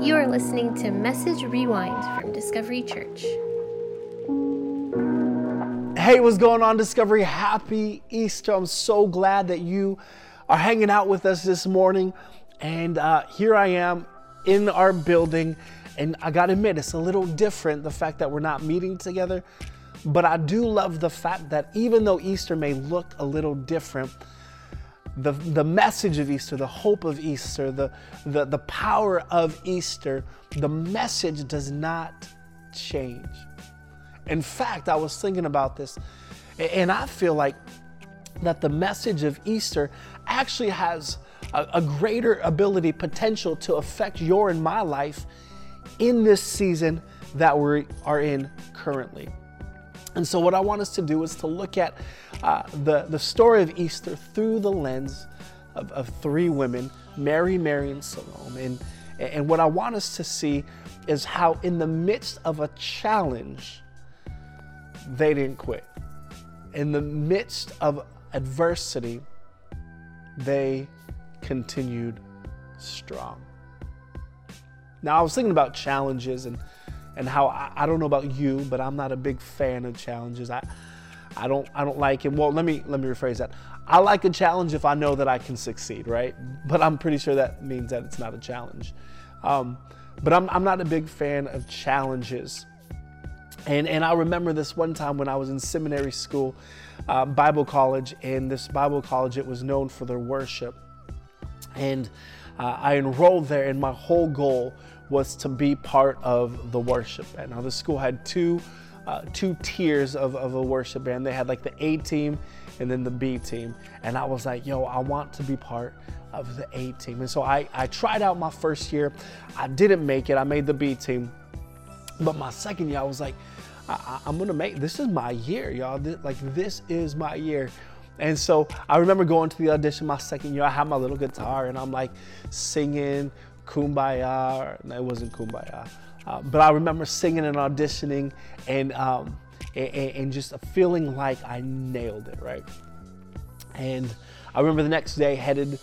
You are listening to Message Rewind from Discovery Church. Hey, what's going on, Discovery? Happy Easter. I'm so glad that you are hanging out with us this morning. And uh, here I am in our building. And I gotta admit, it's a little different the fact that we're not meeting together. But I do love the fact that even though Easter may look a little different, the, the message of Easter, the hope of Easter, the, the, the power of Easter, the message does not change. In fact, I was thinking about this, and I feel like that the message of Easter actually has a, a greater ability, potential to affect your and my life in this season that we are in currently. And so, what I want us to do is to look at uh, the, the story of Easter through the lens of, of three women Mary, Mary, and Salome. And, and what I want us to see is how, in the midst of a challenge, they didn't quit. In the midst of adversity, they continued strong. Now, I was thinking about challenges and, and how I, I don't know about you, but I'm not a big fan of challenges. I, I don't I don't like it. Well, let me let me rephrase that. I like a challenge if I know that I can succeed, right? But I'm pretty sure that means that it's not a challenge. Um, but I'm, I'm not a big fan of challenges. And, and I remember this one time when I was in seminary school, uh, Bible college, and this Bible college, it was known for their worship. And uh, I enrolled there, and my whole goal was to be part of the worship band. Now, the school had two, uh, two tiers of, of a worship band. They had like the A team and then the B team. And I was like, yo, I want to be part of the A team. And so I, I tried out my first year. I didn't make it, I made the B team. But my second year, I was like, I, am gonna make this is my year, y'all. This, like this is my year. And so I remember going to the audition my second year. I had my little guitar and I'm like singing Kumbaya. No, it wasn't Kumbaya, uh, but I remember singing and auditioning and, um, and and just feeling like I nailed it, right? And I remember the next day headed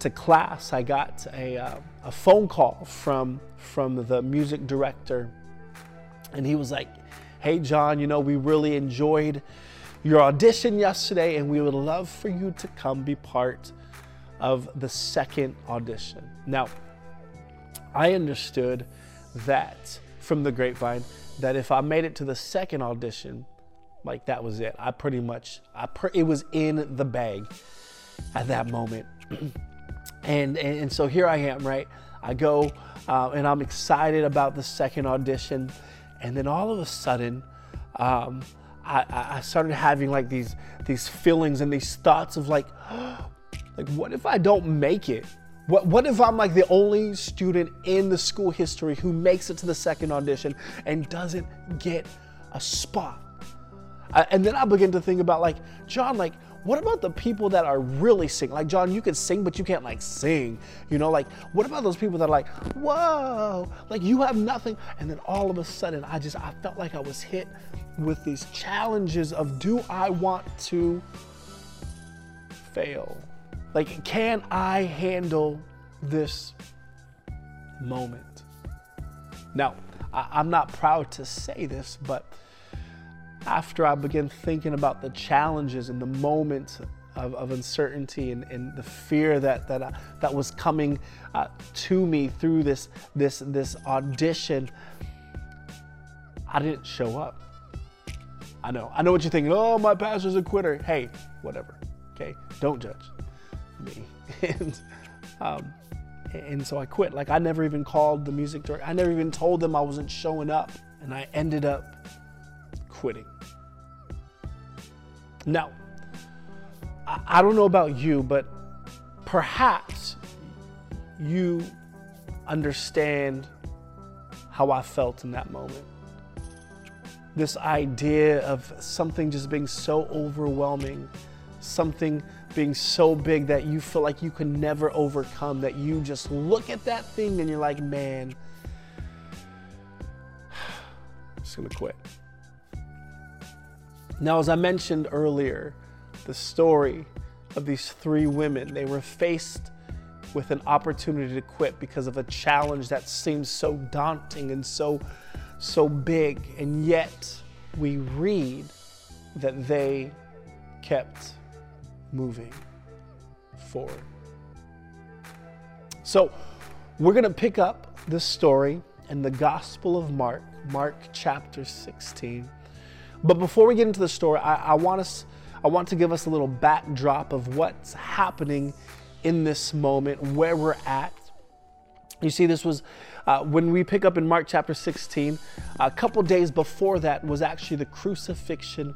to class. I got a, uh, a phone call from from the music director, and he was like, "Hey, John, you know we really enjoyed." your audition yesterday, and we would love for you to come be part of the second audition. Now, I understood that from the grapevine that if I made it to the second audition, like that was it. I pretty much, I it was in the bag at that moment. and, and, and so here I am, right? I go uh, and I'm excited about the second audition, and then all of a sudden, um, I, I started having like these these feelings and these thoughts of like, like what if I don't make it? What, what if I'm like the only student in the school history who makes it to the second audition and doesn't get a spot? I, and then I begin to think about like, John, like, what about the people that are really singing? Like, John, you can sing, but you can't like sing. You know, like, what about those people that are like, whoa, like you have nothing? And then all of a sudden, I just, I felt like I was hit with these challenges of do I want to fail? Like, can I handle this moment? Now, I, am not proud to say this, but after I began thinking about the challenges and the moments of, of uncertainty and, and, the fear that that, uh, that was coming uh, to me through this this this audition, I didn't show up. I know. I know what you're thinking. Oh, my pastor's a quitter. Hey, whatever. Okay, don't judge me. and um, and so I quit. Like I never even called the music director. I never even told them I wasn't showing up, and I ended up quitting. Now, I, I don't know about you, but perhaps you understand how I felt in that moment this idea of something just being so overwhelming, something being so big that you feel like you can never overcome, that you just look at that thing and you're like, man, I'm just gonna quit. Now, as I mentioned earlier, the story of these three women, they were faced with an opportunity to quit because of a challenge that seems so daunting and so so big and yet we read that they kept moving forward. So, we're going to pick up this story in the Gospel of Mark, Mark chapter 16. But before we get into the story, I, I, want us, I want to give us a little backdrop of what's happening in this moment, where we're at. You see, this was uh, when we pick up in Mark chapter 16. A couple days before that was actually the crucifixion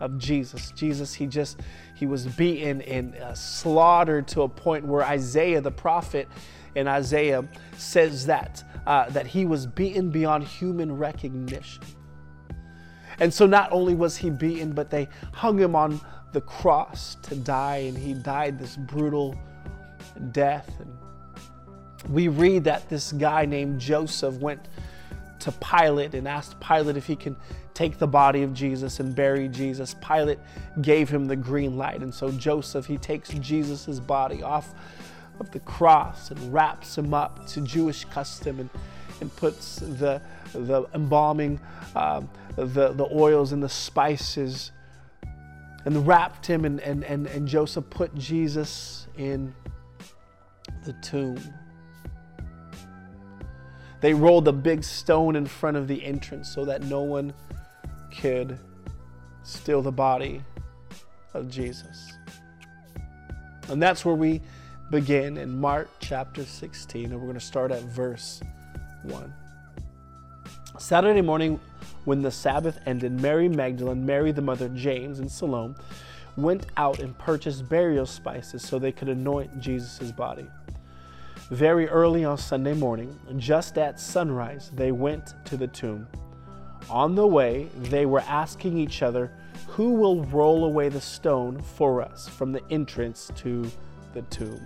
of Jesus. Jesus, he just, he was beaten and uh, slaughtered to a point where Isaiah, the prophet in Isaiah, says that, uh, that he was beaten beyond human recognition. And so not only was he beaten, but they hung him on the cross to die, and he died this brutal death. And we read that this guy named Joseph went to Pilate and asked Pilate if he can take the body of Jesus and bury Jesus. Pilate gave him the green light. And so Joseph, he takes Jesus' body off of the cross and wraps him up to Jewish custom and, and puts the, the embalming, um, the, the oils and the spices and wrapped him and, and, and, and Joseph put Jesus in the tomb. They rolled a big stone in front of the entrance so that no one could steal the body of Jesus. And that's where we begin in Mark chapter 16, and we're going to start at verse 1. Saturday morning, when the Sabbath ended, Mary Magdalene, Mary the mother James, and Salome went out and purchased burial spices so they could anoint Jesus' body. Very early on Sunday morning, just at sunrise, they went to the tomb. On the way, they were asking each other, Who will roll away the stone for us from the entrance to the tomb?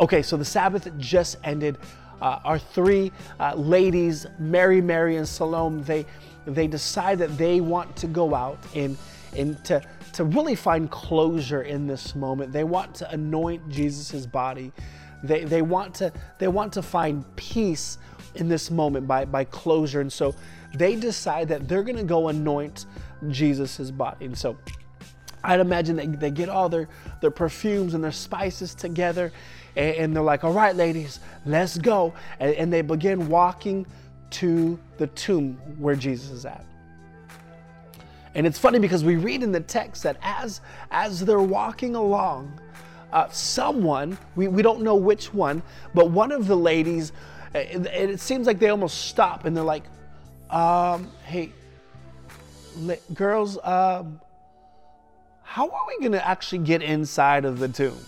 Okay, so the Sabbath just ended. Uh, our three uh, ladies, Mary, Mary, and Salome, they, they decide that they want to go out and, and to, to really find closure in this moment. They want to anoint Jesus' body. They, they, want to, they want to find peace in this moment by, by closure. And so they decide that they're going to go anoint Jesus' body. And so I'd imagine they, they get all their, their perfumes and their spices together and, and they're like, all right, ladies, let's go. And, and they begin walking to the tomb where Jesus is at. And it's funny because we read in the text that as, as they're walking along, uh, someone, we, we don't know which one, but one of the ladies, it, it seems like they almost stop and they're like, um, hey, girls, um, how are we going to actually get inside of the tomb?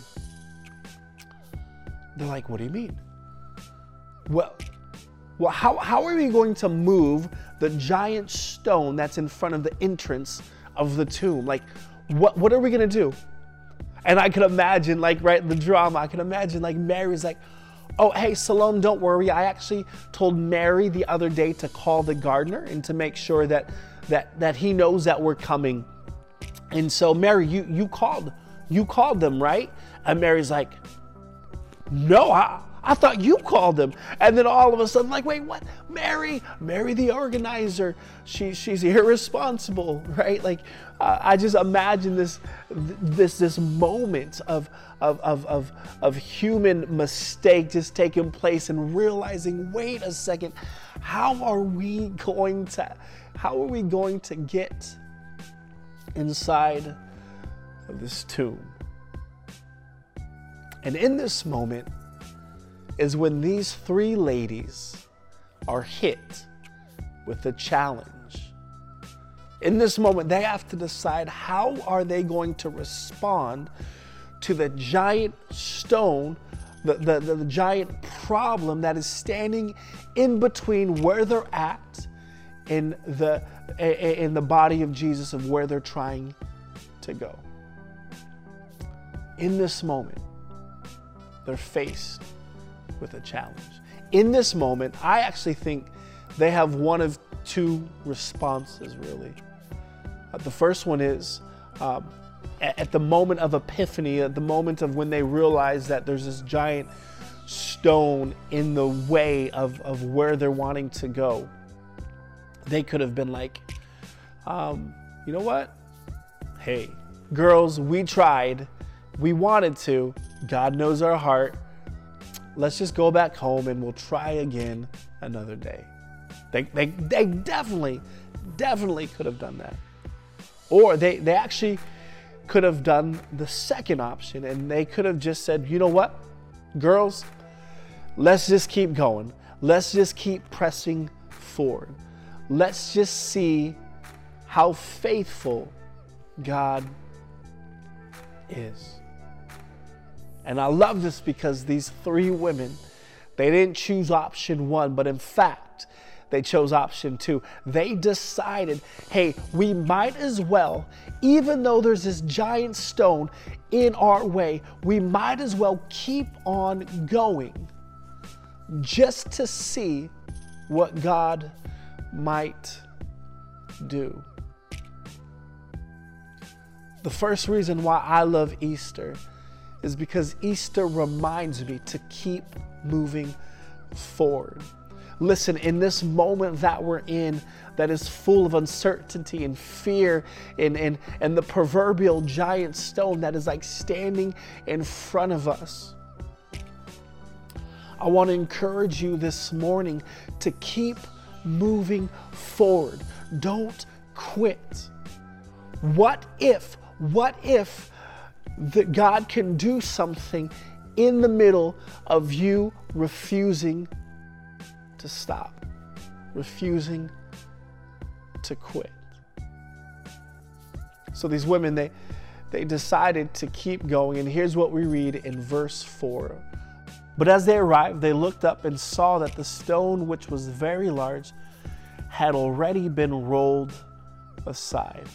They're like, what do you mean? Well, well how, how are we going to move the giant stone that's in front of the entrance of the tomb? Like, what, what are we going to do? And I could imagine, like, right, the drama, I could imagine, like, Mary's like, oh, hey, Salome, don't worry. I actually told Mary the other day to call the gardener and to make sure that, that, that he knows that we're coming. And so, Mary, you, you called, you called them, right? And Mary's like, no, I, I thought you called them. And then all of a sudden, like, wait, what? Mary, Mary the organizer, she, she's irresponsible, right? Like, uh, I just imagine this, this, this moment of, of, of, of, of human mistake just taking place and realizing, wait a second, how are we going to, how are we going to get inside of this tomb? And in this moment, is when these three ladies are hit with a challenge. In this moment, they have to decide how are they going to respond to the giant stone, the, the, the, the giant problem that is standing in between where they're at in the, in the body of Jesus of where they're trying to go. In this moment, they're faced with a challenge. In this moment, I actually think they have one of two responses, really. Uh, the first one is um, at the moment of epiphany, at the moment of when they realize that there's this giant stone in the way of, of where they're wanting to go, they could have been like, um, you know what? Hey, girls, we tried. We wanted to. God knows our heart. Let's just go back home and we'll try again another day. They, they, they definitely, definitely could have done that. Or they, they actually could have done the second option and they could have just said, you know what, girls, let's just keep going. Let's just keep pressing forward. Let's just see how faithful God is. And I love this because these three women, they didn't choose option one, but in fact, they chose option two. They decided, hey, we might as well, even though there's this giant stone in our way, we might as well keep on going just to see what God might do. The first reason why I love Easter is because Easter reminds me to keep moving forward. Listen, in this moment that we're in, that is full of uncertainty and fear, and, and, and the proverbial giant stone that is like standing in front of us. I want to encourage you this morning to keep moving forward. Don't quit. What if, what if that God can do something in the middle of you refusing to stop, refusing to quit. So these women, they, they decided to keep going. And here's what we read in verse 4. But as they arrived, they looked up and saw that the stone, which was very large, had already been rolled aside.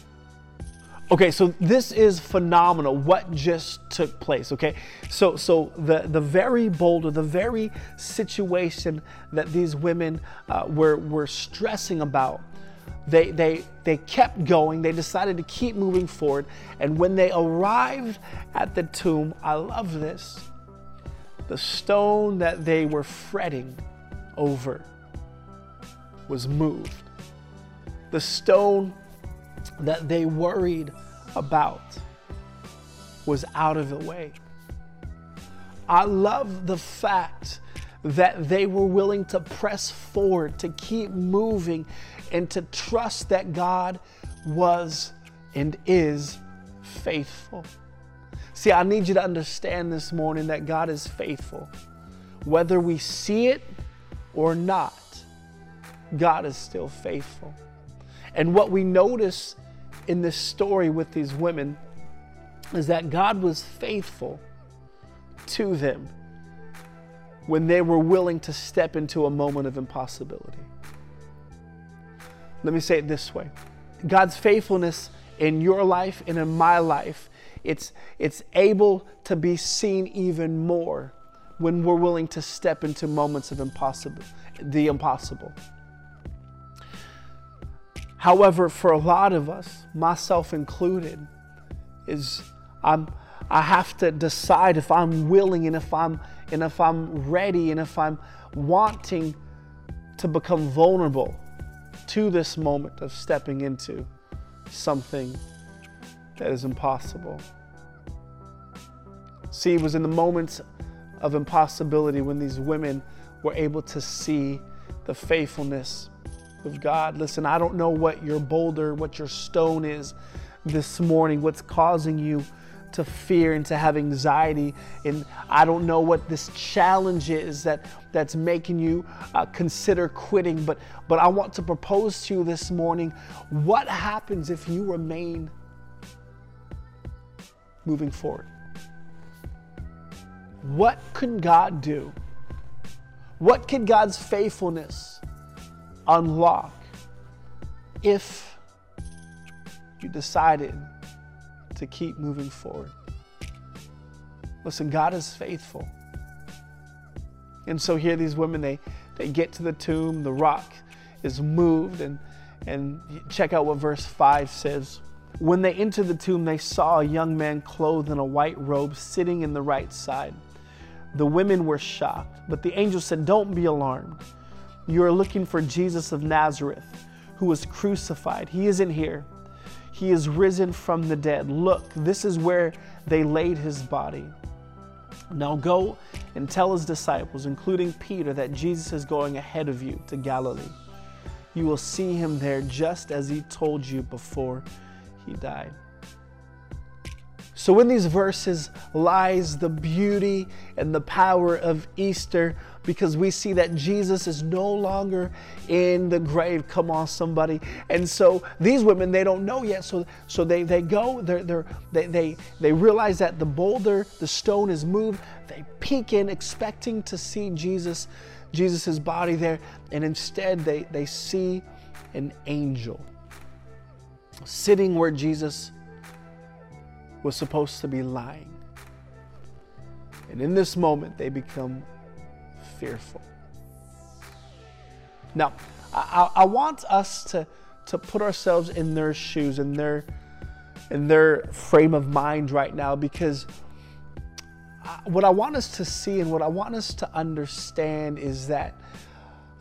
Okay, so this is phenomenal what just took place, okay? So so the the very boulder, the very situation that these women uh, were were stressing about, they they they kept going. They decided to keep moving forward, and when they arrived at the tomb, I love this. The stone that they were fretting over was moved. The stone that they worried about was out of the way. I love the fact that they were willing to press forward, to keep moving, and to trust that God was and is faithful. See, I need you to understand this morning that God is faithful. Whether we see it or not, God is still faithful. And what we notice in this story with these women is that God was faithful to them when they were willing to step into a moment of impossibility. Let me say it this way God's faithfulness in your life and in my life, it's, it's able to be seen even more when we're willing to step into moments of impossible, the impossible. However, for a lot of us, myself included, is I'm I have to decide if I'm willing and if I'm and if I'm ready and if I'm wanting to become vulnerable to this moment of stepping into something that is impossible. See, it was in the moments of impossibility when these women were able to see the faithfulness of God. Listen, I don't know what your boulder, what your stone is this morning, what's causing you to fear and to have anxiety. And I don't know what this challenge is that, that's making you uh, consider quitting. But, but I want to propose to you this morning what happens if you remain moving forward? What can God do? What can God's faithfulness unlock if you decided to keep moving forward. Listen, God is faithful. And so here these women, they, they get to the tomb, the rock is moved, and, and check out what verse 5 says. When they entered the tomb, they saw a young man clothed in a white robe sitting in the right side. The women were shocked, but the angel said, Don't be alarmed. You are looking for Jesus of Nazareth, who was crucified. He isn't here. He is risen from the dead. Look, this is where they laid his body. Now go and tell his disciples, including Peter, that Jesus is going ahead of you to Galilee. You will see him there just as he told you before he died. So, in these verses lies the beauty and the power of Easter because we see that Jesus is no longer in the grave. Come on, somebody. And so these women, they don't know yet. So, so they, they go, they're, they're, they, they, they realize that the boulder, the stone is moved. They peek in, expecting to see Jesus, Jesus's body there. And instead, they, they see an angel sitting where Jesus was supposed to be lying. And in this moment, they become fearful. Now, I, I, want us to, to put ourselves in their shoes, in their, in their frame of mind right now, because uh, what I want us to see and what I want us to understand is that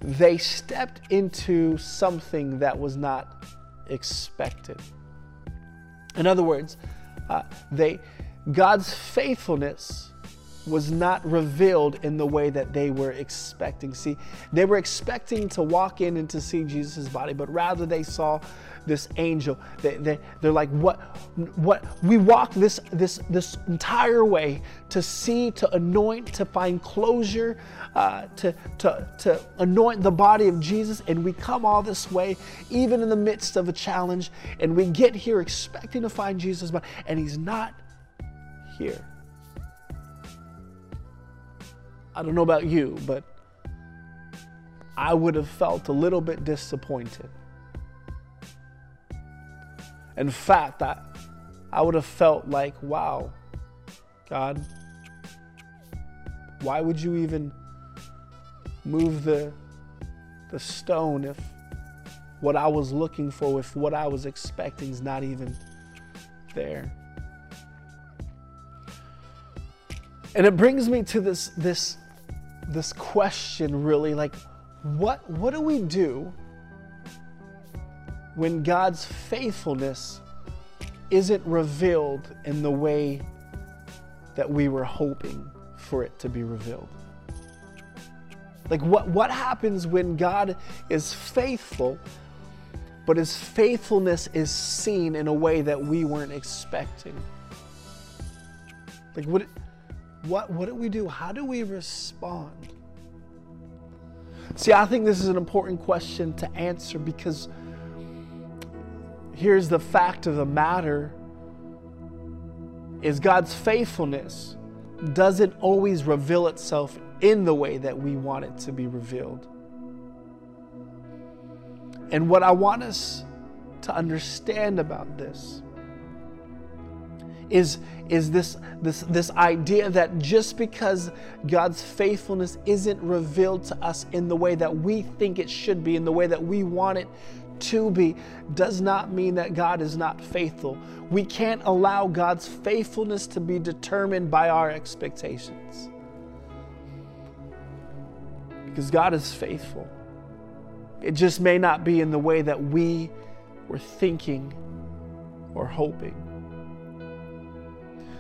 they stepped into something that was not expected. In other words, uh, they God's faithfulness was not revealed in the way that they were expecting. See, they were expecting to walk in and to see Jesus' body, but rather they saw this angel. They, they, they're like, what, what? We walked this, this, this entire way to see, to anoint, to find closure, uh, to, to, to anoint the body of Jesus, and we come all this way, even in the midst of a challenge, and we get here expecting to find Jesus, body, and he's not here. I don't know about you, but I would have felt a little bit disappointed. In fact, I, I would have felt like, wow, God, why would you even move the, the stone if what I was looking for, if what I was expecting is not even there? And it brings me to this, this this question really like what what do we do when God's faithfulness isn't revealed in the way that we were hoping for it to be revealed? Like what what happens when God is faithful but his faithfulness is seen in a way that we weren't expecting? Like what what, what do we do? How do we respond? See, I think this is an important question to answer because here's the fact of the matter is God's faithfulness doesn't always reveal itself in the way that we want it to be revealed. And what I want us to understand about this is, is this, this, this idea that just because God's faithfulness isn't revealed to us in the way that we think it should be, in the way that we want it to be, does not mean that God is not faithful. We can't allow God's faithfulness to be determined by our expectations. Because God is faithful. It just may not be in the way that we were thinking or hoping.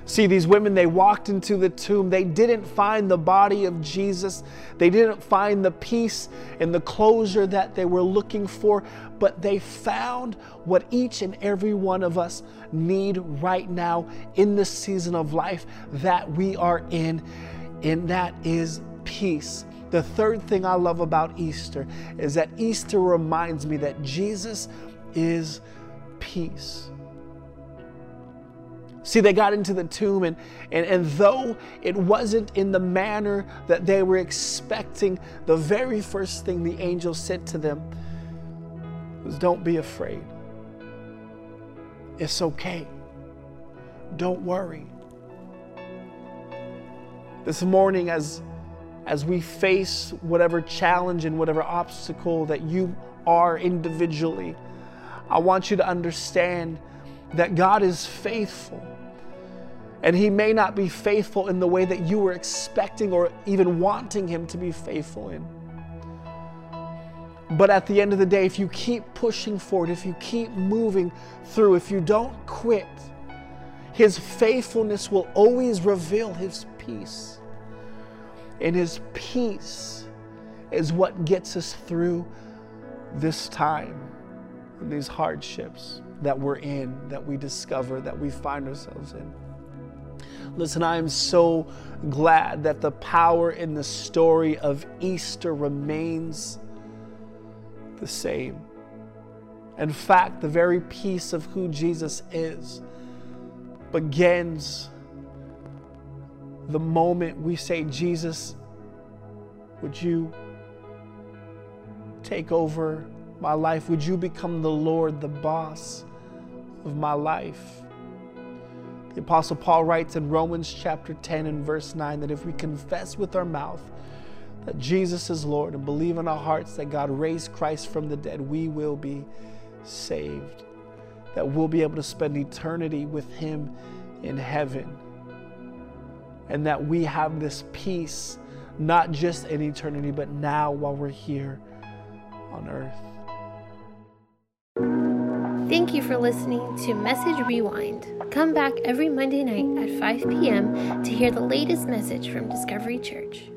See, these women, they walked into the tomb. They didn't find the body of Jesus. They didn't find the peace and the closure that they were looking for, but they found what each and every one of us need right now in the season of life that we are in, and that is peace. The third thing I love about Easter is that Easter reminds me that Jesus is peace. See, they got into the tomb, and, and, and though it wasn't in the manner that they were expecting, the very first thing the angel said to them was, Don't be afraid. It's okay. Don't worry. This morning, as, as we face whatever challenge and whatever obstacle that you are individually, I want you to understand that God is faithful. And He may not be faithful in the way that you were expecting or even wanting Him to be faithful in. But at the end of the day, if you keep pushing forward, if you keep moving through, if you don't quit, His faithfulness will always reveal His peace. And His peace is what gets us through this time, and these hardships that we're in, that we discover, that we find ourselves in. Listen, I am so glad that the power in the story of Easter remains the same. In fact, the very piece of who Jesus is begins the moment we say, Jesus, would you take over my life? Would you become the Lord, the boss of my life? The Apostle Paul writes in Romans chapter 10 and verse 9 that if we confess with our mouth that Jesus is Lord and believe in our hearts that God raised Christ from the dead, we will be saved. That we'll be able to spend eternity with Him in heaven. And that we have this peace, not just in eternity, but now while we're here on earth. Thank you for listening to Message Rewind. Come back every Monday night at 5 p.m. to hear the latest message from Discovery Church.